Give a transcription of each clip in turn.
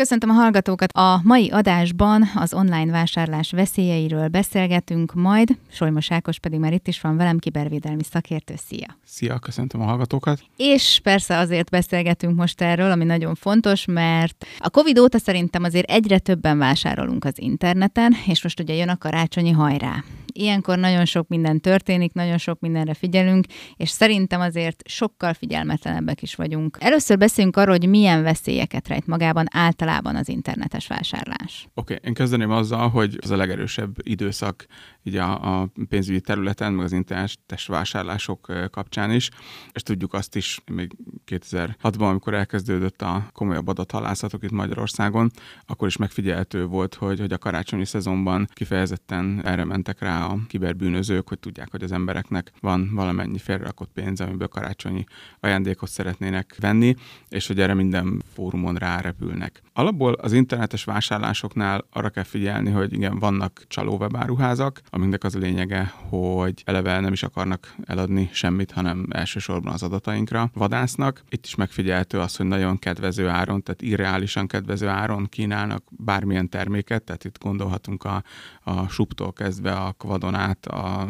Köszöntöm a hallgatókat! A mai adásban az online vásárlás veszélyeiről beszélgetünk, majd Solymos Ákos pedig már itt is van velem, kibervédelmi szakértő. Szia! Szia, köszöntöm a hallgatókat! És persze azért beszélgetünk most erről, ami nagyon fontos, mert a Covid óta szerintem azért egyre többen vásárolunk az interneten, és most ugye jön a karácsonyi hajrá. Ilyenkor nagyon sok minden történik, nagyon sok mindenre figyelünk, és szerintem azért sokkal figyelmetlenebbek is vagyunk. Először beszéljünk arról, hogy milyen veszélyeket rejt magában általában az internetes vásárlás. Oké, okay, én kezdeném azzal, hogy az a legerősebb időszak így a, a pénzügyi területen, meg az internetes vásárlások kapcsán is, és tudjuk azt is, még 2006-ban, amikor elkezdődött a komolyabb adathalászatok itt Magyarországon, akkor is megfigyelhető volt, hogy, hogy a karácsonyi szezonban kifejezetten erre mentek rá a kiberbűnözők, hogy tudják, hogy az embereknek van valamennyi félrerakott pénz, amiből karácsonyi ajándékot szeretnének venni, és hogy erre minden fórumon rárepülnek. Alapból az internetes vásárlásoknál arra kell figyelni, hogy igen, vannak csaló webáruházak, amiknek az a lényege, hogy eleve nem is akarnak eladni semmit, hanem elsősorban az adatainkra vadásznak. Itt is megfigyelhető az, hogy nagyon kedvező áron, tehát irreálisan kedvező áron kínálnak bármilyen terméket, tehát itt gondolhatunk a, a suptól kezdve a kvadon át, a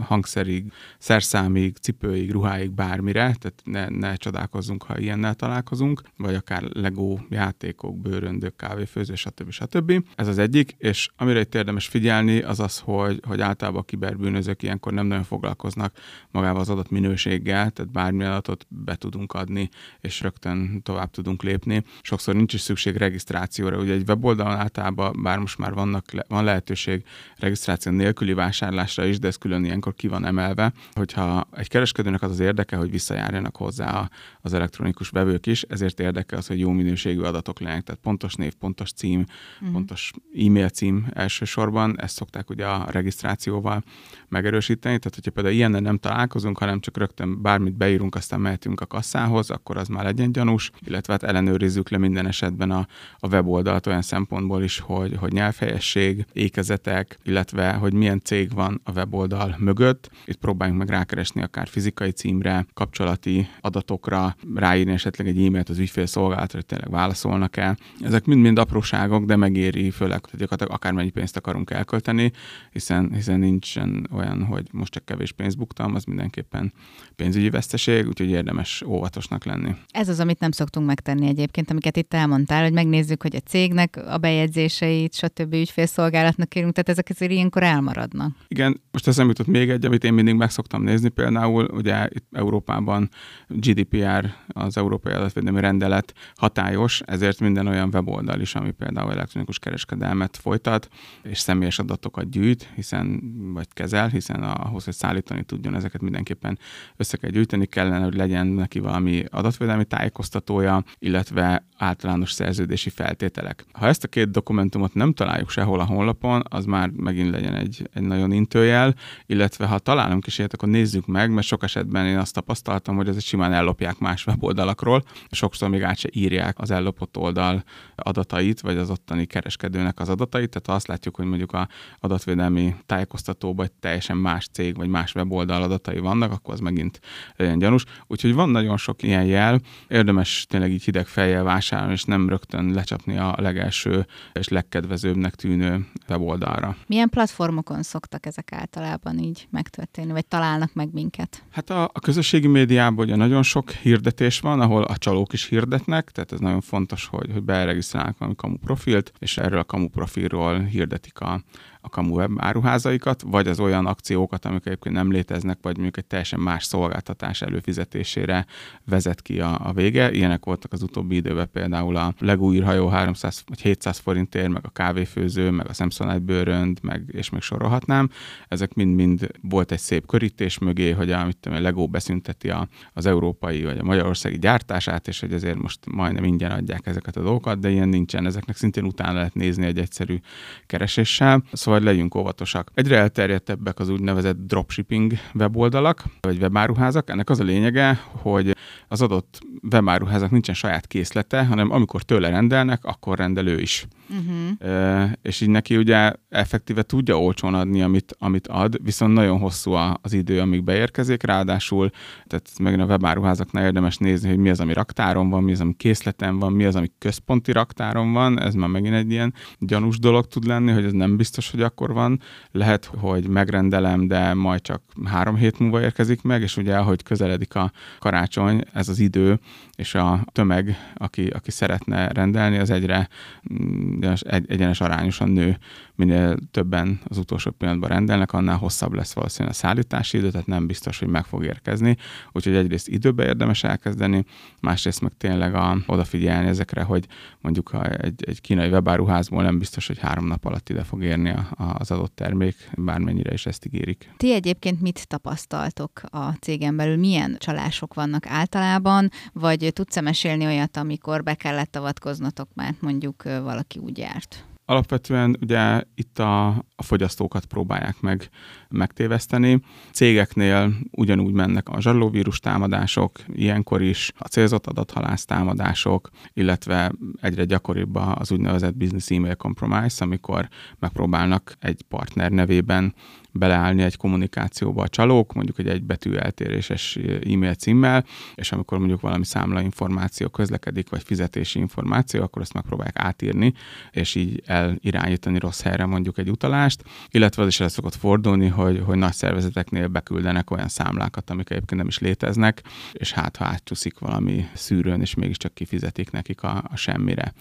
hangszerig, szerszámig, cipőig, ruháig, bármire, tehát ne, ne csodálkozzunk, ha ilyennel találkozunk, vagy akár Lego játékok, bőröndök, kávéfőző, stb. stb. Ez az egyik, és amire itt érdemes figyelni, az az, hogy, hogy általában a kiberbűnözők ilyenkor nem nagyon foglalkoznak magával az adat minőséggel, tehát bármilyen adatot be tudunk adni, és rögtön tovább tudunk lépni. Sokszor nincs is szükség regisztrációra. Ugye egy weboldalon általában, bár most már vannak, van lehetőség regisztráció nélküli vásárlásra is, de ez külön ilyenkor ki van emelve, hogyha egy kereskedőnek az az érdeke, hogy visszajárjanak hozzá az elektronikus vevők is, ezért érdeke az, hogy jó minőségű adatok legyenek, tehát pontos név, pontos cím, mm. pontos e-mail cím elsősorban, ezt szokták ugye a regisztrációval megerősíteni, tehát hogyha például ilyennel nem találkozunk, hanem csak rögtön bármit beírunk, aztán mehetünk a kasszához, akkor az már legyen gyanús, illetve hát ellenőrizzük le minden esetben a, a weboldalt olyan szempontból is, hogy, hogy nyelvhelyesség, ékezetek, illetve hogy milyen cég van a weboldal mögött. Itt próbáljunk meg rákeresni akár fizikai címre, kapcsolati adatokra, ráírni esetleg egy e-mailt az ügyfélszolgálatra, hogy tényleg válaszolnak el. Ezek mind-mind apróságok, de megéri, főleg, hogy akármennyi pénzt akarunk elkölteni, hiszen, hiszen nincsen olyan, hogy most csak kevés pénzt buktam, az mindenképpen pénzügyi veszteség, úgyhogy érdemes óvatosnak lenni. Ez az, amit nem szoktunk megtenni egyébként, amiket itt elmondtál, hogy megnézzük, hogy a cégnek a bejegyzéseit, stb. ügyfélszolgálatnak kérünk, tehát ezek azért ilyenkor elmaradnak. Igen, most eszembe jutott még egy, amit én mindig meg szoktam nézni, például ugye itt Európában GDPR, az Európai Adatvédelmi Rendelet hatályos, ezért minden olyan weboldal is, ami például elektronikus kereskedelmet folytat, és személyes adatokat gyűjt, hiszen vagy kezel, hiszen ahhoz, hogy szállítani tudjon ezeket mindenképpen össze kell gyűjteni, kellene, hogy legyen neki valami adatvédelmi tájékoztatója, illetve általános szerződési feltételek. Ha ezt a két dokumentumot nem találjuk sehol a honlapon, az már megint legyen egy, egy nagyon intőjel, illetve ha találunk is ilyet, akkor nézzük meg, mert sok esetben én azt tapasztaltam, hogy ezek simán ellopják más weboldalakról, sokszor még át se írják az ellopott oldal adatait, vagy az ottani kereskedőnek az adatait, tehát ha azt látjuk, hogy mondjuk a adatvédelmi tájékoztatóban egy teljesen más cég, vagy más weboldal adatai vannak, akkor az megint legyen gyanús. Úgyhogy van nagyon sok ilyen jel, érdemes tényleg így hideg fejjel vásárolni, és nem rögtön lecsapni a legelső és legkedvezőbbnek tűnő weboldalra. Milyen platformokon szoktak ezek általában így megtörténni, vagy találnak meg minket? Hát a, a közösségi médiában ugye nagyon sok hirdetés van, ahol a csalók is hirdetnek, tehát ez nagyon fontos, hogy, hogy beregisztrálnak valami kamu profilt, és erről a kamu profilról hirdetik a, a kamu web áruházaikat, vagy az olyan akciókat, amik egyébként nem léteznek, vagy mondjuk egy teljesen más szolgáltatás előfizetésére vezet ki a, a vége. Ilyenek voltak az utóbbi időben például a Lego írhajó 300 vagy 700 forintért, meg a kávéfőző, meg a Samsonite bőrönd, meg, és még sorolhatnám. Ezek mind-mind volt egy szép körítés mögé, hogy a, mit tudom, a Lego beszünteti a, az európai vagy a magyarországi gyártását, és hogy ezért most majdnem ingyen adják ezeket a dolgokat, de ilyen nincsen. Ezeknek szintén utána lehet nézni egy egyszerű kereséssel. Szóval Szóval legyünk óvatosak. Egyre elterjedtebbek az úgynevezett dropshipping weboldalak, vagy webáruházak. Ennek az a lényege, hogy az adott webáruházak nincsen saját készlete, hanem amikor tőle rendelnek, akkor rendelő is. Uh-huh. E, és így neki ugye effektíve tudja olcsón adni amit, amit ad, viszont nagyon hosszú az idő, amíg beérkezik, ráadásul, tehát meg a webáruházaknál érdemes nézni, hogy mi az, ami raktáron van, mi az, ami készleten van, mi az, ami központi raktáron van, ez már megint egy ilyen gyanús dolog tud lenni, hogy ez nem biztos, hogy akkor van. Lehet, hogy megrendelem, de majd csak három hét múlva érkezik meg, és ugye ahogy közeledik a karácsony, ez az idő, és a tömeg, aki, aki szeretne rendelni, az egyre mm, egy, egyenes arányosan nő. Minél többen az utolsó pillanatban rendelnek, annál hosszabb lesz valószínűleg a szállítási idő, tehát nem biztos, hogy meg fog érkezni. Úgyhogy egyrészt időbe érdemes elkezdeni, másrészt meg tényleg a, odafigyelni ezekre, hogy mondjuk egy, egy kínai webáruházból nem biztos, hogy három nap alatt ide fog érni a, az adott termék, bármennyire is ezt ígérik. Ti egyébként mit tapasztaltok a cégen belül? Milyen csalások vannak általában, vagy tudsz-e mesélni olyat, amikor be kellett avatkoznatok, mert mondjuk valaki úgy járt? Alapvetően ugye itt a, a fogyasztókat próbálják meg megtéveszteni. Cégeknél ugyanúgy mennek a zsarlóvírus támadások, ilyenkor is a célzott adathalász támadások, illetve egyre gyakoribb az úgynevezett business email compromise, amikor megpróbálnak egy partner nevében beleállni egy kommunikációba a csalók, mondjuk egy egybetű eltéréses e-mail címmel, és amikor mondjuk valami számla információ közlekedik, vagy fizetési információ, akkor azt megpróbálják átírni, és így elirányítani rossz helyre mondjuk egy utalást, illetve az is el szokott fordulni, hogy, hogy nagy szervezeteknél beküldenek olyan számlákat, amik egyébként nem is léteznek, és hát ha átcsúszik valami szűrőn, és mégiscsak kifizetik nekik a, a semmire.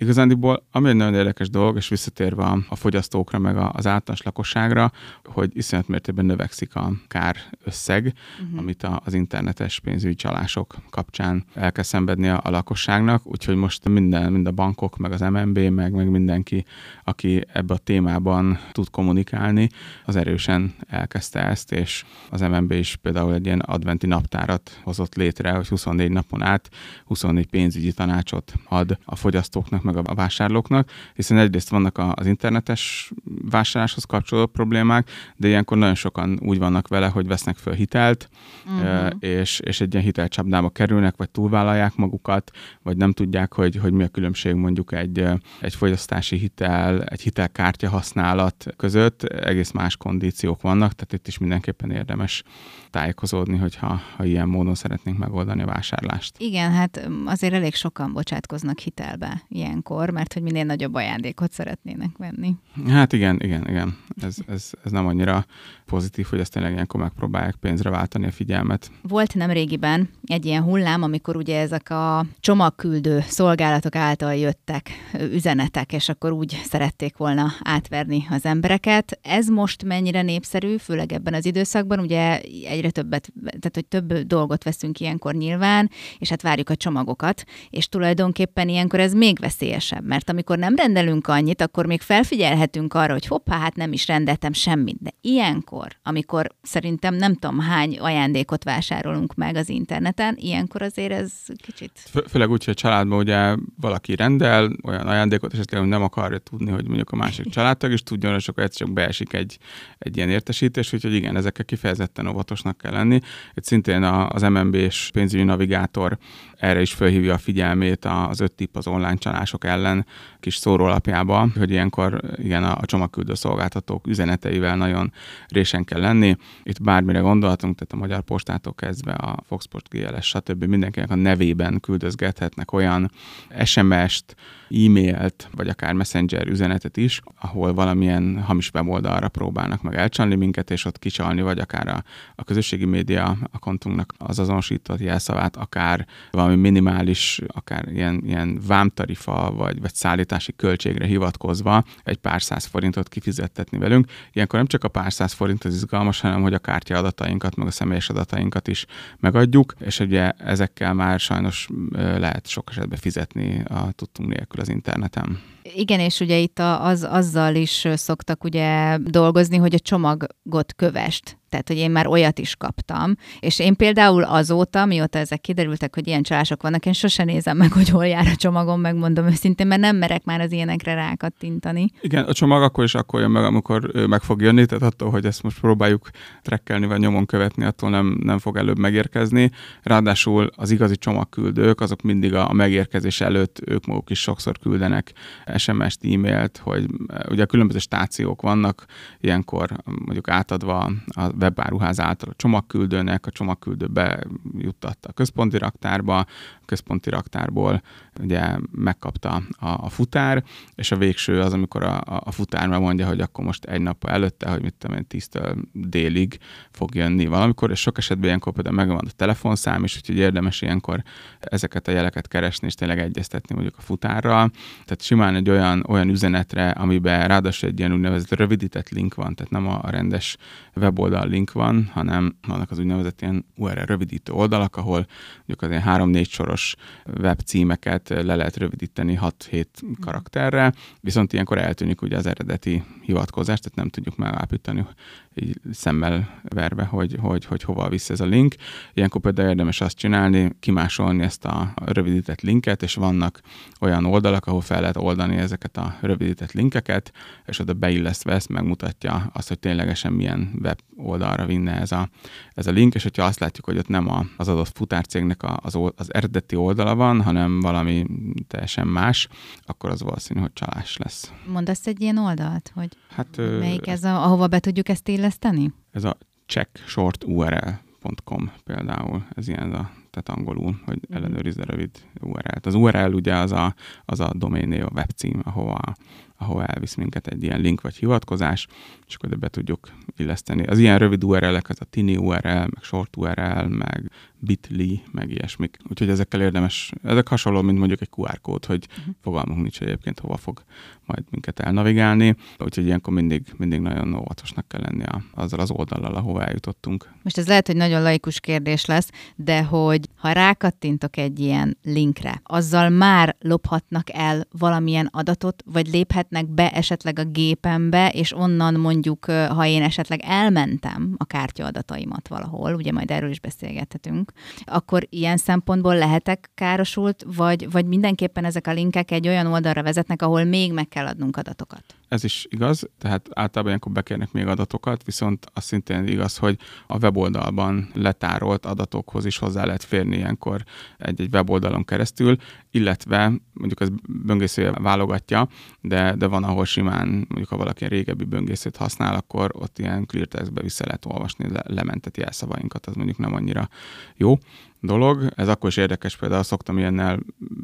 Igazándiból, ami egy nagyon érdekes dolog, és visszatérve a, fogyasztókra, meg az általános lakosságra, hogy iszonyat mértékben növekszik a kár összeg, uh-huh. amit az internetes pénzügyi csalások kapcsán el kell szenvedni a, a lakosságnak, úgyhogy most minden, mind a bankok, meg az MNB, meg, meg mindenki, aki ebbe a témában tud kommunikálni, az erősen elkezdte ezt, és az MNB is például egy ilyen adventi naptárat hozott létre, hogy 24 napon át 24 pénzügyi tanácsot ad a fogyasztóknak, meg a vásárlóknak, hiszen egyrészt vannak az internetes vásárláshoz kapcsolódó problémák, de ilyenkor nagyon sokan úgy vannak vele, hogy vesznek föl hitelt, uh-huh. és, és egy ilyen hitelcsapdába kerülnek, vagy túlvállalják magukat, vagy nem tudják, hogy, hogy mi a különbség mondjuk egy, egy fogyasztási hitel, egy hitelkártya használat között, egész más kondíciók vannak, tehát itt is mindenképpen érdemes tájékozódni, hogyha ha ilyen módon szeretnénk megoldani a vásárlást. Igen, hát azért elég sokan bocsátkoznak hitelbe ilyenkor, mert hogy minél nagyobb ajándékot szeretnének venni. Hát igen, igen, igen. Ez, ez, ez nem annyira pozitív, hogy ezt tényleg ilyenkor megpróbálják pénzre váltani a figyelmet. Volt nem régiben egy ilyen hullám, amikor ugye ezek a csomagküldő szolgálatok által jöttek üzenetek, és akkor úgy szerették volna átverni az embereket. Ez most mennyire népszerű, főleg ebben az időszakban, ugye egyre többet, tehát hogy több dolgot veszünk ilyenkor nyilván, és hát várjuk a csomagokat, és tulajdonképpen ilyenkor ez még veszélyesebb, mert amikor nem rendelünk annyit, akkor még felfigyelhetünk arra, hogy hoppá, hát nem is rendeltem semmit, de ilyenkor, amikor szerintem nem tudom hány ajándékot vásárolunk meg az interneten, ilyenkor azért ez kicsit... Fő, főleg úgy, hogy a családban ugye valaki rendel olyan ajándékot, esetleg nem akarja tudni, hogy mondjuk a másik családtag is tudjon, és akkor egyszer csak beesik egy, egy ilyen értesítés, úgyhogy igen, ezekkel kifejezetten óvatosnak kell lenni. Itt szintén az MNB-s pénzügyi navigátor erre is felhívja a figyelmét az öt tip az online csalások ellen kis szórólapjába, hogy ilyenkor igen, a csomagküldő szolgáltatók üzeneteivel nagyon résen kell lenni. Itt bármire gondolhatunk, tehát a Magyar Postától kezdve a Foxpost GLS, stb. mindenkinek a nevében küldözgethetnek olyan SMS-t, e-mailt, vagy akár messenger üzenetet is, ahol valamilyen hamis weboldalra próbálnak meg elcsalni minket, és ott kicsalni, vagy akár a, a közösségi média a kontunknak az azonosított jelszavát, akár valami minimális, akár ilyen, ilyen vámtarifa, vagy, vagy szállítási költségre hivatkozva egy pár száz forintot kifizettetni velünk. Ilyenkor nem csak a pár száz forint az izgalmas, hanem hogy a kártya adatainkat, meg a személyes adatainkat is megadjuk, és ugye ezekkel már sajnos lehet sok esetben fizetni a tudtunk nélkül az interneten. Igen, és ugye itt az, azzal is szoktak ugye dolgozni, hogy a csomagot kövest. Tehát, hogy én már olyat is kaptam. És én például azóta, mióta ezek kiderültek, hogy ilyen csalások vannak, én sosem nézem meg, hogy hol jár a csomagom, megmondom őszintén, mert nem merek már az ilyenekre rákattintani. Igen, a csomag akkor is akkor jön meg, amikor meg fog jönni, tehát attól, hogy ezt most próbáljuk trekkelni vagy nyomon követni, attól nem, nem fog előbb megérkezni. Ráadásul az igazi csomagküldők, azok mindig a megérkezés előtt ők maguk is sokszor küldenek SMS-t, e-mailt, hogy ugye a különböző stációk vannak, ilyenkor mondjuk átadva a webáruház által a csomagküldőnek, a csomagküldő bejuttatta a központi raktárba, a központi raktárból ugye megkapta a, a futár, és a végső az, amikor a, a futár mondja, hogy akkor most egy nap előtte, hogy mit tudom én, tíztől délig fog jönni valamikor, és sok esetben ilyenkor például megvan a telefonszám is, úgyhogy érdemes ilyenkor ezeket a jeleket keresni, és tényleg egyeztetni mondjuk a futárral. Tehát simán egy olyan, olyan üzenetre, amiben ráadásul egy ilyen úgynevezett rövidített link van, tehát nem a rendes weboldal link van, hanem vannak az úgynevezett ilyen URL rövidítő oldalak, ahol mondjuk az ilyen három-négy soros webcímeket le lehet rövidíteni 6-7 karakterre, viszont ilyenkor eltűnik ugye az eredeti hivatkozás, tehát nem tudjuk megállapítani így szemmel verve, hogy, hogy, hogy hova visz ez a link. Ilyenkor például érdemes azt csinálni, kimásolni ezt a rövidített linket, és vannak olyan oldalak, ahol fel lehet oldani ezeket a rövidített linkeket, és oda beillesztve ezt megmutatja azt, hogy ténylegesen milyen web oldalra vinne ez a, ez a link, és hogyha azt látjuk, hogy ott nem a, az adott futárcégnek az, az eredeti oldala van, hanem valami teljesen más, akkor az valószínű, hogy csalás lesz. Mondasz egy ilyen oldalt, hogy hát, melyik ez, a, ahova be tudjuk ezt illeszteni? Ez a checkshorturl.com például, ez ilyen a tehát angolul, hogy mhm. ellenőrizze rövid URL-t. Az URL ugye az a, az a domain a webcím, ahova ahova elvisz minket egy ilyen link vagy hivatkozás, és akkor be tudjuk illeszteni. Az ilyen rövid URL-ek, az a tini URL, meg short URL, meg bitly, meg ilyesmik. Úgyhogy ezekkel érdemes, ezek hasonló, mint mondjuk egy QR kód, hogy uh-huh. fogalmunk nincs egyébként, hova fog majd minket elnavigálni. Úgyhogy ilyenkor mindig, mindig nagyon óvatosnak kell lenni a, azzal az oldallal, ahova eljutottunk. Most ez lehet, hogy nagyon laikus kérdés lesz, de hogy ha rákattintok egy ilyen linkre, azzal már lophatnak el valamilyen adatot, vagy léphetnek be esetleg a gépembe, és onnan mondjuk, ha én esetleg elmentem a kártyadataimat valahol, ugye majd erről is beszélgethetünk, akkor ilyen szempontból lehetek károsult, vagy, vagy mindenképpen ezek a linkek egy olyan oldalra vezetnek, ahol még meg kell adnunk adatokat? Ez is igaz, tehát általában ilyenkor bekérnek még adatokat, viszont az szintén igaz, hogy a weboldalban letárolt adatokhoz is hozzá lehet férni ilyenkor egy-egy weboldalon keresztül, illetve mondjuk ez böngészője válogatja, de, de van, ahol simán, mondjuk ha valaki régebbi böngészőt használ, akkor ott ilyen clear textbe vissza lehet olvasni le, lementett jelszavainkat, az mondjuk nem annyira jó dolog. Ez akkor is érdekes, például szoktam ilyennel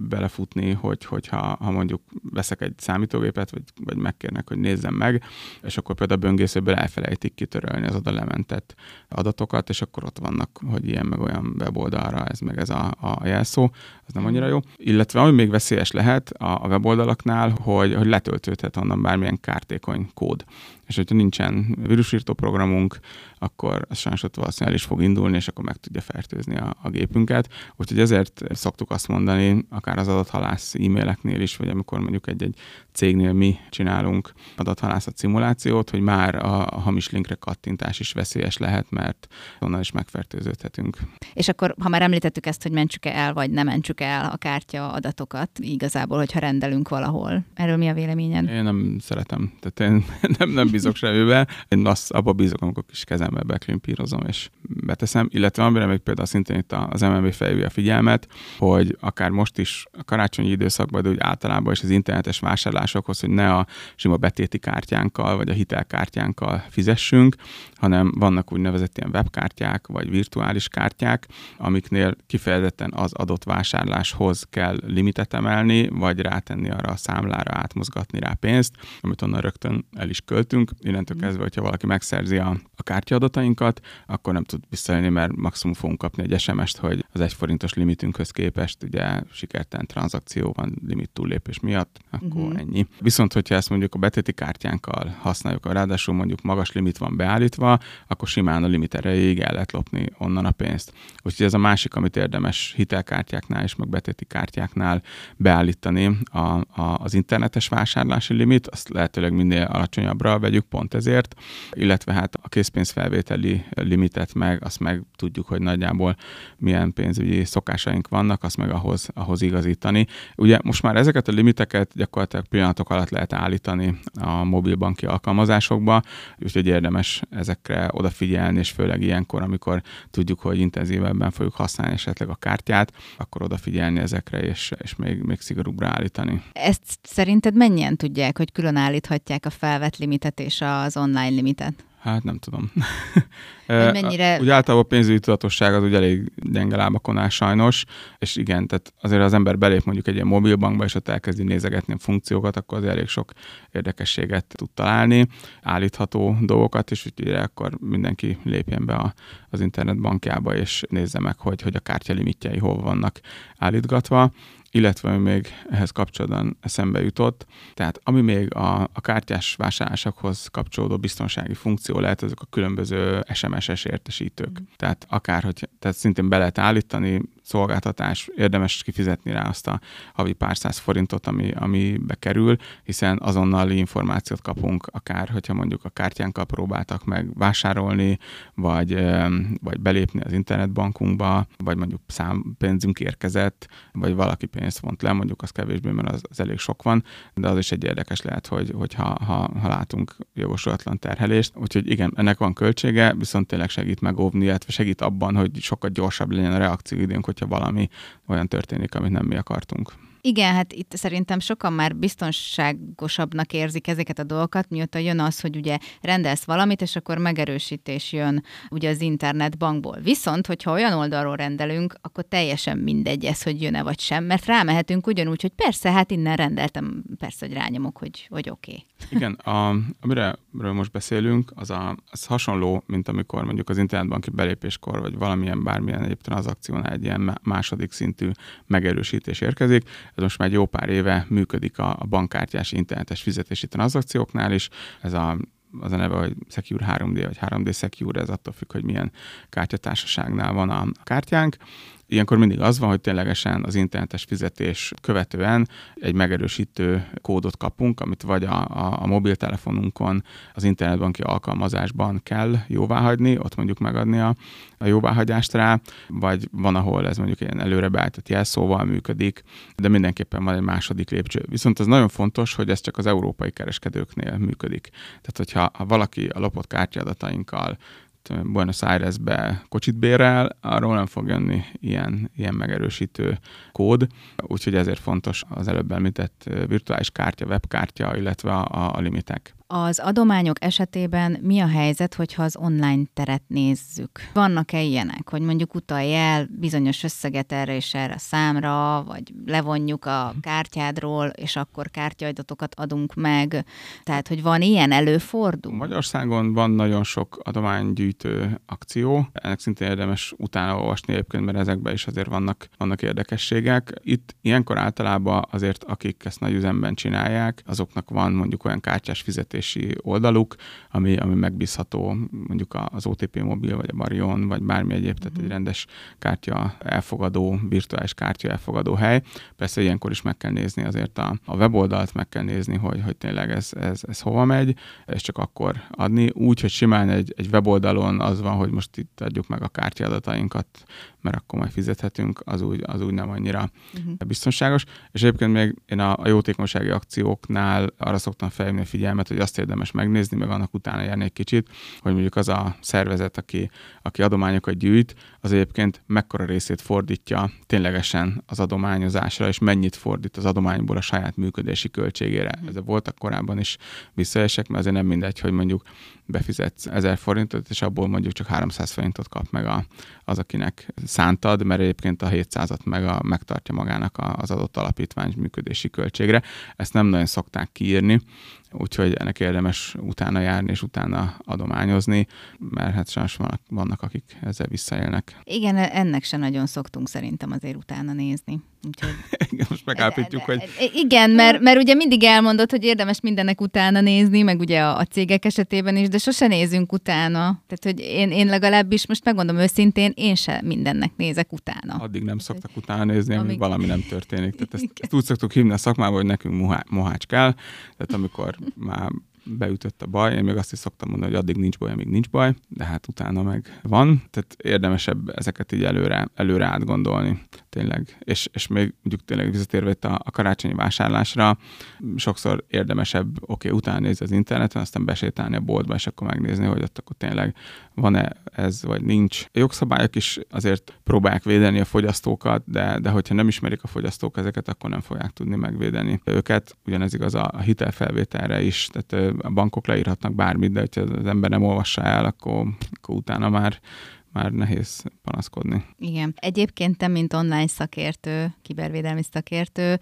belefutni, hogy, hogyha ha mondjuk veszek egy számítógépet, vagy, vagy megkérnek, hogy nézzem meg, és akkor például a böngészőből elfelejtik kitörölni az oda lementett adatokat, és akkor ott vannak, hogy ilyen meg olyan weboldalra ez meg ez a, a jelszó, az nem annyira jó. Illetve ami még veszélyes lehet a, a weboldalaknál, hogy, hogy letöltődhet onnan bármilyen kártékony kód. És hogyha nincsen vírusírtó programunk, akkor az sajnos ott valószínűleg is fog indulni, és akkor meg tudja fertőzni a, a gépünket. Úgyhogy ezért szoktuk azt mondani, akár az adathalász e-maileknél is, vagy amikor mondjuk egy-egy cégnél mi csinálunk adathalászat szimulációt, hogy már a, a hamis linkre kattintás is veszélyes lehet, mert onnan is megfertőződhetünk. És akkor, ha már említettük ezt, hogy mentsük-e el, vagy nem mentsük el a kártya adatokat, igazából, hogyha rendelünk valahol. Erről mi a véleményed? Én nem szeretem. Tehát én nem, nem bízok semmibe. Én azt abba bízok, amikor kis kezembe beklimpírozom és beteszem. Illetve amire még például szintén itt az MNB felhívja a figyelmet, hogy akár most is a karácsonyi időszakban, de úgy általában is az internetes vásárlásokhoz, hogy ne a sima betéti kártyánkkal vagy a hitelkártyánkkal fizessünk, hanem vannak úgynevezett ilyen webkártyák vagy virtuális kártyák, amiknél kifejezetten az adott vásárláshoz kell limitet emelni, vagy rátenni arra a számlára, átmozgatni rá pénzt, amit onnan rögtön el is költünk. Innentől kezdve, hogyha valaki megszerzi a, a kártyaadatainkat, akkor nem tud visszajönni, mert maximum fogunk kapni egy SMS-t, hogy az egy forintos limitünkhöz képest ugye sikertelen tranzakció van limit túllépés miatt, akkor uh-huh. ennyi. Viszont, hogyha ezt mondjuk a betéti kártyánkkal használjuk, ráadásul mondjuk magas limit van beállítva, akkor simán a limit erejéig el lehet lopni onnan a pénzt. Úgyhogy ez a másik, amit érdemes hitelkártyáknál és meg betéti kártyáknál beállítani a, a, az internetes vásárlási limit, azt lehetőleg minél alacsonyabbra vegyük pont ezért, illetve hát a készpénzfelvételi limitet meg, azt meg tudjuk, hogy nagyjából milyen pénzügyi szokásaink vannak, azt meg ahhoz, ahhoz igazítani. Ugye most már ezeket a limiteket gyakorlatilag pillanatok alatt lehet állítani a mobilbanki alkalmazásokba, úgyhogy érdemes ezekre odafigyelni, és főleg ilyenkor, amikor tudjuk, hogy intenzívebben fogjuk használni esetleg a kártyát, akkor odafigyelni ezekre, és, és még, még szigorúbbra állítani. Ezt szerinted mennyien tudják, hogy külön állíthatják a felvett limitet és az online limitet? Hát nem tudom. mennyire... Úgy általában a pénzügyi tudatosság az ugye elég gyenge lábakon áll sajnos, és igen, tehát azért az ember belép mondjuk egy ilyen mobilbankba, és ott elkezdi nézegetni a funkciókat, akkor az elég sok érdekességet tud találni, állítható dolgokat, és úgyhogy akkor mindenki lépjen be a, az internetbankjába, és nézze meg, hogy, hogy a kártya limitjei hol vannak állítgatva illetve még ehhez kapcsolatban eszembe jutott, tehát ami még a, a kártyás vásárlásokhoz kapcsolódó biztonsági funkció lehet, ezek a különböző SMS-es értesítők. Mm. Tehát akár, hogy tehát szintén be lehet állítani, szolgáltatás, érdemes kifizetni rá azt a havi pár száz forintot, ami, ami bekerül, hiszen azonnali információt kapunk, akár hogyha mondjuk a kártyánkkal próbáltak meg vásárolni, vagy, vagy belépni az internetbankunkba, vagy mondjuk szám pénzünk érkezett, vagy valaki pénzt vont le, mondjuk az kevésbé, mert az, az elég sok van, de az is egy érdekes lehet, hogy, hogy ha, ha, ha látunk jogosulatlan terhelést. Úgyhogy igen, ennek van költsége, viszont tényleg segít megóvni, illetve segít abban, hogy sokkal gyorsabb legyen a reakcióidőnk, hogyha valami olyan történik, amit nem mi akartunk. Igen, hát itt szerintem sokan már biztonságosabbnak érzik ezeket a dolgokat, mióta jön az, hogy ugye rendelsz valamit, és akkor megerősítés jön ugye az internetbankból. Viszont, hogyha olyan oldalról rendelünk, akkor teljesen mindegy ez, hogy jön-e vagy sem, mert rámehetünk ugyanúgy, hogy persze, hát innen rendeltem, persze, hogy rányomok, hogy, hogy oké. Okay. Igen, a, amire most beszélünk, az, a, az hasonló, mint amikor mondjuk az internetbanki belépéskor, vagy valamilyen bármilyen egyéb tranzakciónál egy ilyen második szintű megerősítés érkezik. Ez most már egy jó pár éve működik a, bankkártyás internetes fizetési tranzakcióknál is. Ez a az a neve, hogy Secure 3D, vagy 3D Secure, ez attól függ, hogy milyen kártyatársaságnál van a kártyánk. Ilyenkor mindig az van, hogy ténylegesen az internetes fizetés követően egy megerősítő kódot kapunk, amit vagy a, a, a mobiltelefonunkon, az internetbanki alkalmazásban kell jóváhagyni, ott mondjuk megadni a, a jóváhagyást rá, vagy van, ahol ez mondjuk ilyen előre beállított jelszóval működik, de mindenképpen van egy második lépcső. Viszont az nagyon fontos, hogy ez csak az európai kereskedőknél működik. Tehát, hogyha ha valaki a lopott kártyadatainkkal Buenos Airesbe kocsit bérel, arról nem fog jönni ilyen, ilyen megerősítő kód, úgyhogy ezért fontos az előbb említett virtuális kártya, webkártya, illetve a, a limitek. Az adományok esetében mi a helyzet, hogyha az online teret nézzük? Vannak-e ilyenek, hogy mondjuk utalj el bizonyos összeget erre és erre a számra, vagy levonjuk a kártyádról, és akkor kártyaadatokat adunk meg? Tehát, hogy van ilyen előfordul? Magyarországon van nagyon sok adománygyűjtő akció. Ennek szintén érdemes utána olvasni egyébként, mert ezekben is azért vannak, vannak érdekességek. Itt ilyenkor általában azért, akik ezt nagy üzemben csinálják, azoknak van mondjuk olyan kártyás fizetés fizetési oldaluk, ami, ami megbízható, mondjuk az OTP mobil, vagy a Marion, vagy bármi egyéb, tehát egy mhm. rendes kártya elfogadó, virtuális kártya elfogadó hely. Persze ilyenkor is meg kell nézni azért a, a weboldalt, meg kell nézni, hogy, hogy tényleg ez, ez, ez hova megy, és csak akkor adni. Úgy, hogy simán egy, egy weboldalon az van, hogy most itt adjuk meg a kártyadatainkat, mert akkor majd fizethetünk, az úgy, az úgy nem annyira uh-huh. biztonságos. És egyébként még én a, a jótékonysági akcióknál arra szoktam felhívni a figyelmet, hogy azt érdemes megnézni, meg annak utána járni egy kicsit, hogy mondjuk az a szervezet, aki, aki adományokat gyűjt, az egyébként mekkora részét fordítja ténylegesen az adományozásra, és mennyit fordít az adományból a saját működési költségére. Uh-huh. Ezzel voltak korábban is visszaesek, mert azért nem mindegy, hogy mondjuk befizetsz 1000 forintot, és abból mondjuk csak 300 forintot kap meg a, az, akinek szántad, mert egyébként a 700-at meg a, megtartja magának az adott alapítvány működési költségre. Ezt nem nagyon szokták kiírni, úgyhogy ennek érdemes utána járni és utána adományozni, mert hát sajnos vannak, vannak akik ezzel visszaélnek. Igen, ennek se nagyon szoktunk szerintem azért utána nézni. Úgyhogy... igen, most megállapítjuk, hogy... Igen, mert, mert ugye mindig elmondod, hogy érdemes mindennek utána nézni, meg ugye a, a cégek esetében is, de sose nézünk utána. Tehát, hogy én, én legalábbis most megmondom őszintén, én se mindennek nézek utána. Addig nem szoktak utána nézni, amíg, amíg valami nem történik. Tehát ezt, ezt úgy szoktuk hívni a szakmában, hogy nekünk mohá, mohács kell. Tehát amikor már beütött a baj, én még azt is szoktam mondani, hogy addig nincs baj, amíg nincs baj, de hát utána meg van, tehát érdemesebb ezeket így előre, előre átgondolni. Tényleg. És, és még mondjuk tényleg visszatérve itt a, a karácsonyi vásárlásra, sokszor érdemesebb, oké, okay, utána nézni az interneten, aztán besétálni a boltba, és akkor megnézni, hogy ott akkor tényleg van-e ez, vagy nincs. A jogszabályok is azért próbálják védeni a fogyasztókat, de, de hogyha nem ismerik a fogyasztók ezeket, akkor nem fogják tudni megvédeni őket. Ugyanez igaz a hitelfelvételre is, tehát a bankok leírhatnak bármit, de hogyha az ember nem olvassa el, akkor, akkor utána már már nehéz panaszkodni. Igen. Egyébként te, mint online szakértő, kibervédelmi szakértő,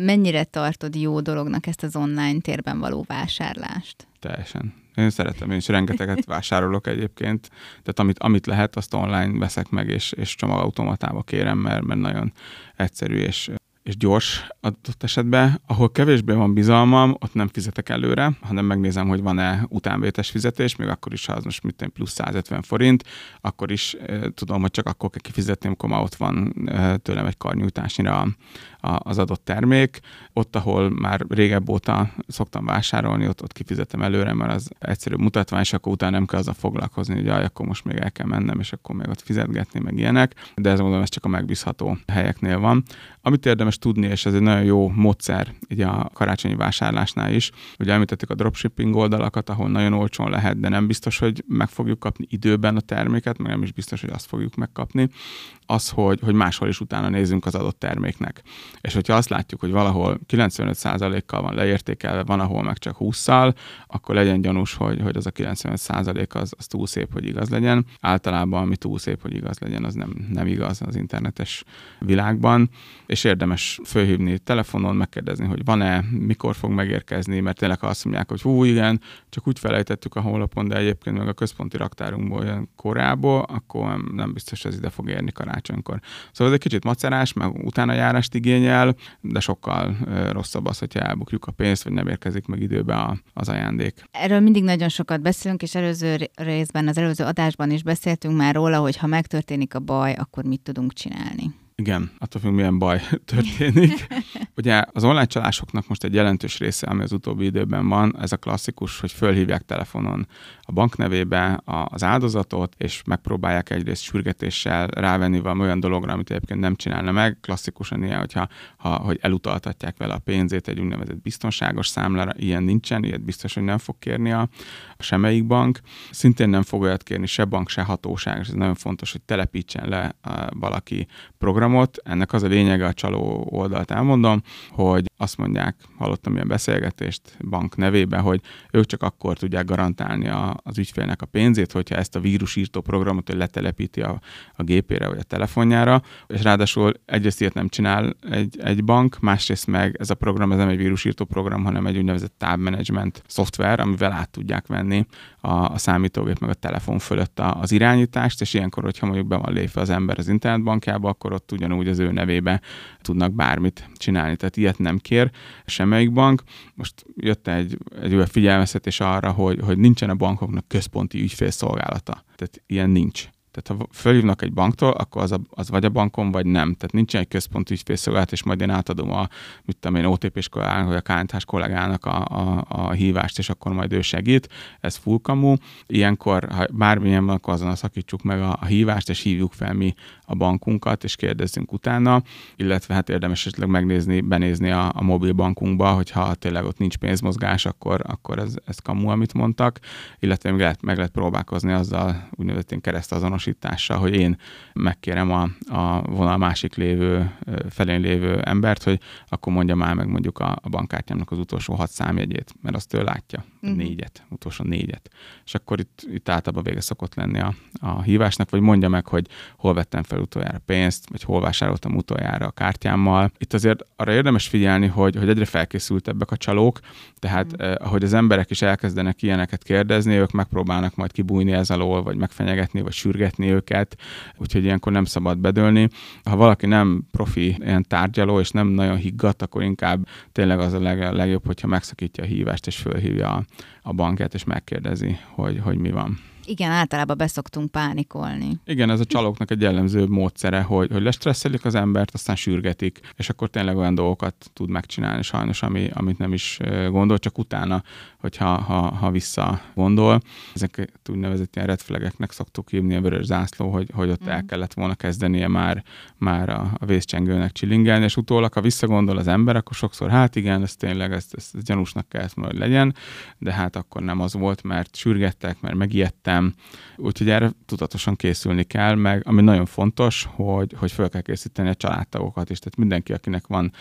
mennyire tartod jó dolognak ezt az online térben való vásárlást? Teljesen. Én szeretem, én is rengeteget vásárolok egyébként, tehát amit, amit lehet, azt online veszek meg, és, és csomagautomatába kérem, mert, mert nagyon egyszerű és és gyors adott esetben. Ahol kevésbé van bizalmam, ott nem fizetek előre, hanem megnézem, hogy van-e utánvétes fizetés, még akkor is, ha az most mit plusz 150 forint, akkor is e, tudom, hogy csak akkor kell kifizetni, amikor már ott van e, tőlem egy karnyújtásnyira az adott termék. Ott, ahol már régebb óta szoktam vásárolni, ott, ott kifizetem előre, mert az egyszerű mutatvány, és akkor utána nem kell a foglalkozni, hogy jaj, akkor most még el kell mennem, és akkor még ott fizetgetni, meg ilyenek. De ez mondom, ez csak a megbízható helyeknél van. Amit érdemes tudni, és ez egy nagyon jó módszer így a karácsonyi vásárlásnál is, ugye említettük a dropshipping oldalakat, ahol nagyon olcsón lehet, de nem biztos, hogy meg fogjuk kapni időben a terméket, meg nem is biztos, hogy azt fogjuk megkapni az, hogy, hogy máshol is utána nézzünk az adott terméknek. És hogyha azt látjuk, hogy valahol 95%-kal van leértékelve, van, ahol meg csak 20-szal, akkor legyen gyanús, hogy, hogy az a 95% az, az túl szép, hogy igaz legyen. Általában, ami túl szép, hogy igaz legyen, az nem, nem igaz az internetes világban. És érdemes fölhívni telefonon, megkérdezni, hogy van-e, mikor fog megérkezni, mert tényleg azt mondják, hogy hú, igen, csak úgy felejtettük a honlapon, de egyébként meg a központi raktárunkból jön korából, akkor nem biztos, hogy ez ide fog érni karácsony karácsonykor. Szóval ez egy kicsit macerás, meg utána járást igényel, de sokkal rosszabb az, hogyha elbukjuk a pénzt, vagy nem érkezik meg időbe az ajándék. Erről mindig nagyon sokat beszélünk, és előző részben, az előző adásban is beszéltünk már róla, hogy ha megtörténik a baj, akkor mit tudunk csinálni. Igen, attól függ, milyen baj történik. Ugye az online csalásoknak most egy jelentős része, ami az utóbbi időben van, ez a klasszikus, hogy fölhívják telefonon a bank nevébe az áldozatot, és megpróbálják egyrészt sürgetéssel rávenni valami olyan dologra, amit egyébként nem csinálna meg. Klasszikusan ilyen, hogyha, ha, hogy elutaltatják vele a pénzét egy úgynevezett biztonságos számlára, ilyen nincsen, ilyet biztos, hogy nem fog kérni a, semmelyik bank. Szintén nem fog olyat kérni se bank, se hatóság, és ez nagyon fontos, hogy telepítsen le valaki programot. Ennek az a lényege a csaló oldalt elmondom, hogy azt mondják, hallottam ilyen beszélgetést bank nevébe, hogy ők csak akkor tudják garantálni a, az ügyfélnek a pénzét, hogyha ezt a vírusírtó programot hogy letelepíti a, a gépére vagy a telefonjára, és ráadásul egyrészt ilyet nem csinál egy, egy bank, másrészt meg ez a program ez nem egy vírusírtó program, hanem egy úgynevezett tábmenedzsment szoftver, amivel át tudják venni a, a számítógép meg a telefon fölött a, az irányítást, és ilyenkor, hogyha mondjuk be van lépve az ember az internetbankjába, akkor ott ugyanúgy az ő nevébe tudnak bármit csinálni. Tehát ilyet nem kér semmelyik bank. Most jött egy, egy olyan figyelmeztetés arra, hogy, hogy nincsen a bankoknak központi ügyfélszolgálata. Tehát ilyen nincs. Tehát ha fölhívnak egy banktól, akkor az, a, az vagy a bankon, vagy nem. Tehát nincsen egy központi ügyfélszolgálat, és majd én átadom a, mit tudom én, OTP-s kollégának, vagy a knt kollégának a, a, a, hívást, és akkor majd ő segít. Ez full kamu. Ilyenkor, ha bármilyen van, akkor azon szakítsuk meg a, a hívást, és hívjuk fel mi a bankunkat, és kérdezzünk utána, illetve hát érdemes esetleg megnézni, benézni a, a mobil bankunkba, hogyha tényleg ott nincs pénzmozgás, akkor, akkor ez, ez kamu, amit mondtak, illetve meg lehet, meg lehet próbálkozni azzal úgynevezett keresztazonos azonosítással, hogy én megkérem a, a vonal másik lévő, felén lévő embert, hogy akkor mondja már meg mondjuk a, a bankkártyámnak az utolsó hat számjegyét, mert azt ő látja, uh-huh. négyet, utolsó négyet. És akkor itt, itt általában vége szokott lenni a, a hívásnak, vagy mondja meg, hogy hol vettem fel utoljára pénzt, vagy hol vásároltam utoljára a kártyámmal. Itt azért arra érdemes figyelni, hogy, hogy egyre felkészültebbek a csalók, tehát uh-huh. eh, ahogy az emberek is elkezdenek ilyeneket kérdezni, ők megpróbálnak majd kibújni ez alól, vagy megfenyegetni, vagy sürgetni követni őket, úgyhogy ilyenkor nem szabad bedőlni. Ha valaki nem profi ilyen tárgyaló, és nem nagyon higgadt, akkor inkább tényleg az a leg, legjobb, hogyha megszakítja a hívást, és fölhívja a, a bankját, és megkérdezi, hogy, hogy mi van. Igen, általában beszoktunk pánikolni. Igen, ez a csalóknak egy jellemző módszere, hogy, hogy lestresszelik az embert, aztán sürgetik, és akkor tényleg olyan dolgokat tud megcsinálni sajnos, ami, amit nem is gondol, csak utána, hogyha ha, ha vissza gondol. Ezek úgynevezett ilyen red flageknek szoktuk hívni a vörös zászló, hogy, hogy ott mm. el kellett volna kezdenie már, már a, a vészcsengőnek csilingelni, és utólag, ha visszagondol az ember, akkor sokszor, hát igen, ez tényleg, ez, ez, ez gyanúsnak kellett hogy legyen, de hát akkor nem az volt, mert sürgettek, mert megijedtem, úgyhogy erre tudatosan készülni kell, meg ami nagyon fontos, hogy, hogy fel kell készíteni a családtagokat is, tehát mindenki, akinek van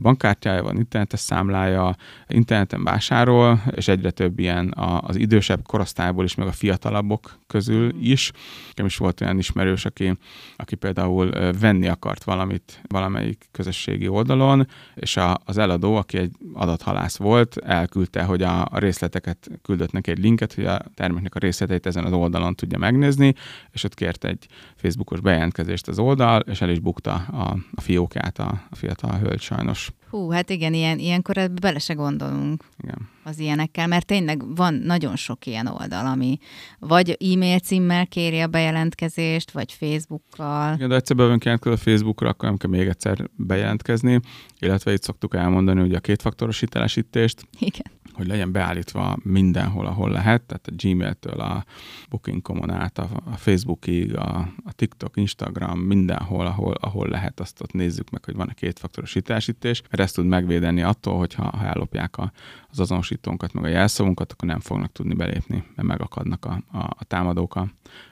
bankkártyája, van internetes számlája, interneten vásárol, és egyre több ilyen az idősebb korosztályból is, meg a fiatalabbok közül is. Nekem is volt olyan ismerős, aki, aki például venni akart valamit valamelyik közösségi oldalon, és a, az eladó, aki egy adathalász volt, elküldte, hogy a, a részleteket küldött neki egy linket, hogy a terméknek a részleteit ezen az oldalon tudja megnézni, és ott kért egy Facebookos bejelentkezést az oldal, és el is bukta a, a fiókját a, a fiatal hölgy sajnos. Hú, hát igen, ilyen, ilyenkor ebbe bele se gondolunk igen. az ilyenekkel, mert tényleg van nagyon sok ilyen oldal, ami vagy e-mail címmel kéri a bejelentkezést, vagy Facebookkal. Igen, de egyszer bevünk a Facebookra, akkor nem kell még egyszer bejelentkezni, illetve itt szoktuk elmondani, hogy a kétfaktoros hitelesítést. Igen hogy legyen beállítva mindenhol, ahol lehet, tehát a Gmail-től a Booking.com-on át, a, a Facebookig, a, a TikTok, Instagram, mindenhol, ahol, ahol lehet, azt ott nézzük meg, hogy van a kétfaktoros hitelesítés, mert ezt tud megvédeni attól, hogyha ha ellopják a, az azonosítónkat, meg a jelszavunkat, akkor nem fognak tudni belépni, mert megakadnak a, a, a támadók a,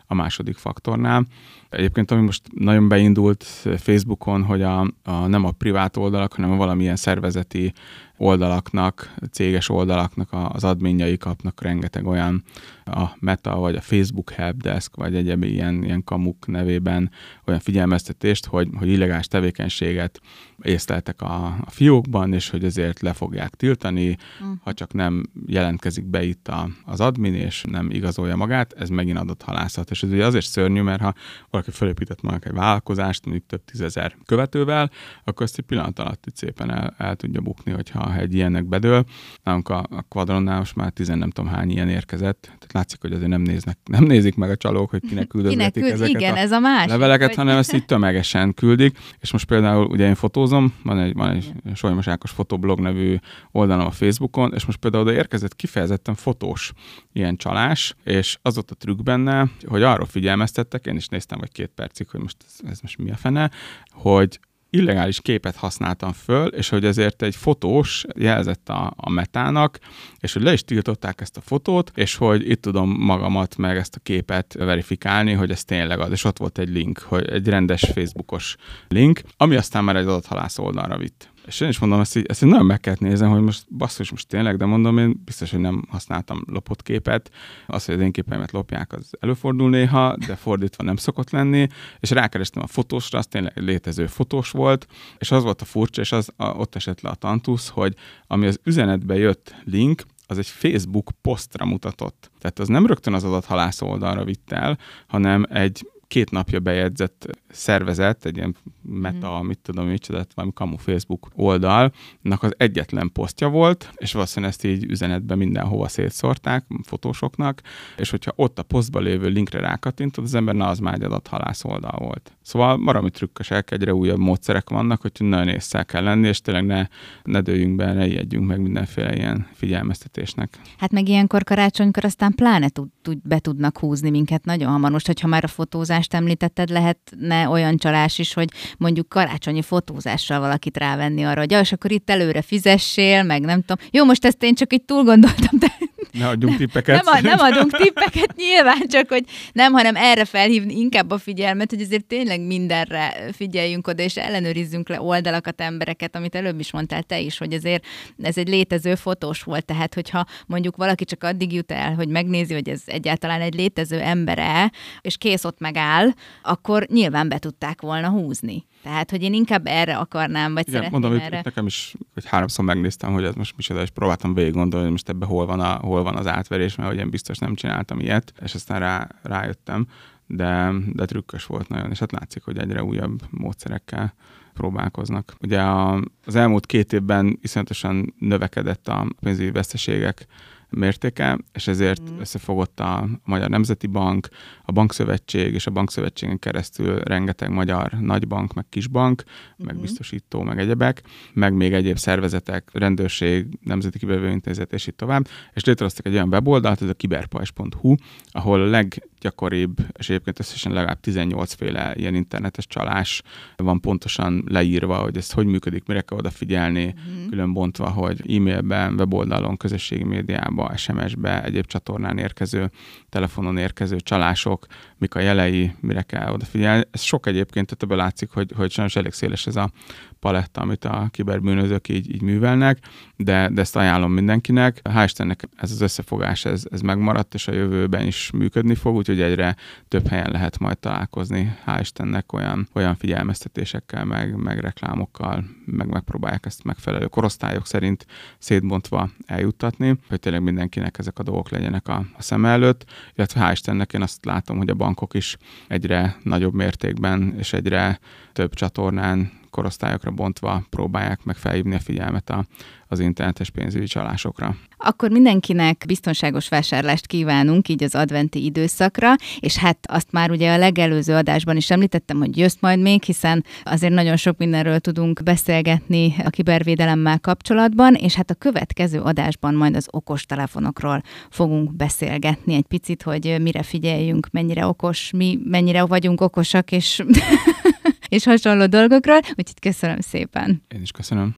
a második faktornál. Egyébként, ami most nagyon beindult Facebookon, hogy a, a nem a privát oldalak, hanem a valamilyen szervezeti oldalaknak, céges oldalaknak az adminjai kapnak rengeteg olyan a Meta, vagy a Facebook Helpdesk, vagy egyéb ilyen, ilyen kamuk nevében olyan figyelmeztetést, hogy, hogy illegális tevékenységet észleltek a, a fiókban, és hogy ezért le fogják tiltani, mm. ha csak nem jelentkezik be itt a, az admin, és nem igazolja magát, ez megint adott halászat. És ez ugye azért szörnyű, mert ha valaki felépített magának egy vállalkozást, mondjuk több tízezer követővel, akkor ezt egy pillanat alatt itt szépen el, el tudja bukni, hogyha egy ilyennek bedől. Nálunk a, a Quadronnál most már tizen nem tudom hány ilyen érkezett, tehát látszik, hogy azért nem, néznek, nem nézik meg a csalók, hogy kinek küldözgetik kinek küld, ezeket igen, a, ez a másik, leveleket, hogy... hanem ezt így tömegesen küldik. És most például ugye én fotózom, van egy, van egy Solymos Ákos fotoblog nevű oldalom a Facebookon, és most például oda érkezett kifejezetten fotós ilyen csalás, és az ott a trükk benne, hogy arról figyelmeztettek, én is néztem vagy két percig, hogy most ez, ez most mi a fene, hogy illegális képet használtam föl, és hogy ezért egy fotós jelzett a, a metának, és hogy le is tiltották ezt a fotót, és hogy itt tudom magamat meg ezt a képet verifikálni, hogy ez tényleg az, és ott volt egy link, hogy egy rendes Facebookos link, ami aztán már egy adathalász oldalra vitt. És én is mondom, ezt így, ezt így nagyon meg kellett nézem, hogy most basszus, most tényleg, de mondom, én biztos, hogy nem használtam lopott képet. Az, hogy az én képeimet lopják, az előfordul néha, de fordítva nem szokott lenni. És rákerestem a fotósra, az tényleg létező fotós volt, és az volt a furcsa, és az a, ott esett le a tantusz, hogy ami az üzenetbe jött link, az egy Facebook posztra mutatott. Tehát az nem rögtön az adathalász oldalra vitt el, hanem egy két napja bejegyzett szervezet, egy ilyen meta, mm. mit tudom, micsoda, valami kamu Facebook oldalnak az egyetlen posztja volt, és valószínűleg ezt így üzenetben mindenhova szétszórták fotósoknak, és hogyha ott a posztban lévő linkre rákattintod, az ember, na az már egy adathalász oldal volt. Szóval marami trükkösek, egyre újabb módszerek vannak, hogy nagyon észre kell lenni, és tényleg ne, ne dőljünk be, ne ijedjünk meg mindenféle ilyen figyelmeztetésnek. Hát meg ilyenkor karácsonykor aztán pláne tud, tud, be tudnak húzni minket nagyon hamar. Most, hogyha már a fotózást említetted, lehetne olyan csalás is, hogy mondjuk karácsonyi fotózással valakit rávenni arra, hogy ja, és akkor itt előre fizessél, meg nem tudom. Jó, most ezt én csak itt túl gondoltam, de ne adjunk tippeket. Nem, nem adunk tippeket nyilván, csak hogy nem, hanem erre felhívni inkább a figyelmet, hogy azért tényleg mindenre figyeljünk oda, és ellenőrizzünk le oldalakat, embereket, amit előbb is mondtál te is, hogy azért ez egy létező fotós volt, tehát hogyha mondjuk valaki csak addig jut el, hogy megnézi, hogy ez egyáltalán egy létező embere, és kész ott megáll, akkor nyilván be tudták volna húzni. Tehát, hogy én inkább erre akarnám, vagy Igen, szeretném mondom, erre. nekem is hogy háromszor megnéztem, hogy ez most micsoda, és próbáltam végig gondolni, hogy most ebbe hol van, a, hol van az átverés, mert hogy én biztos nem csináltam ilyet, és aztán rá, rájöttem, de, de trükkös volt nagyon, és hát látszik, hogy egyre újabb módszerekkel próbálkoznak. Ugye a, az elmúlt két évben iszonyatosan növekedett a pénzügyi veszteségek mértéke, és ezért mm. összefogott a Magyar Nemzeti Bank, a Bankszövetség és a Bankszövetségen keresztül rengeteg magyar nagybank, meg kisbank, mm. meg biztosító, meg egyebek, meg még egyéb szervezetek, rendőrség, Nemzeti Kibevőintézet, és így tovább, és létrehoztak egy olyan weboldalt, ez a kiberpajs.hu, ahol a leggyakoribb, és egyébként összesen legalább 18 féle ilyen internetes csalás van pontosan leírva, hogy ez hogy működik, mire kell odafigyelni, mm. külön bontva, hogy e-mailben, weboldalon, közösségi médiában, SMS-be, egyéb csatornán érkező, telefonon érkező csalások, mik a jelei, mire kell odafigyelni. Ez sok egyébként, tehát ebből látszik, hogy, hogy sajnos elég széles ez a paletta, amit a kiberbűnözők így, így művelnek, de, de ezt ajánlom mindenkinek. Hál' Istennek ez az összefogás, ez, ez megmaradt, és a jövőben is működni fog, úgyhogy egyre több helyen lehet majd találkozni, hál' Istennek olyan, olyan figyelmeztetésekkel, meg, meg reklámokkal, meg megpróbálják ezt megfelelő korosztályok szerint szétbontva eljuttatni, hogy tényleg mindenkinek ezek a dolgok legyenek a, a szem előtt, illetve hál' Istennek én azt látom, hogy a bankok is egyre nagyobb mértékben és egyre több csatornán korosztályokra bontva próbálják meg felhívni a figyelmet a, az internetes pénzügyi csalásokra. Akkor mindenkinek biztonságos vásárlást kívánunk így az adventi időszakra, és hát azt már ugye a legelőző adásban is említettem, hogy jössz majd még, hiszen azért nagyon sok mindenről tudunk beszélgetni a kibervédelemmel kapcsolatban, és hát a következő adásban majd az okos telefonokról fogunk beszélgetni egy picit, hogy mire figyeljünk, mennyire okos, mi mennyire vagyunk okosak, és és hasonló dolgokról, úgyhogy köszönöm szépen. Én is köszönöm.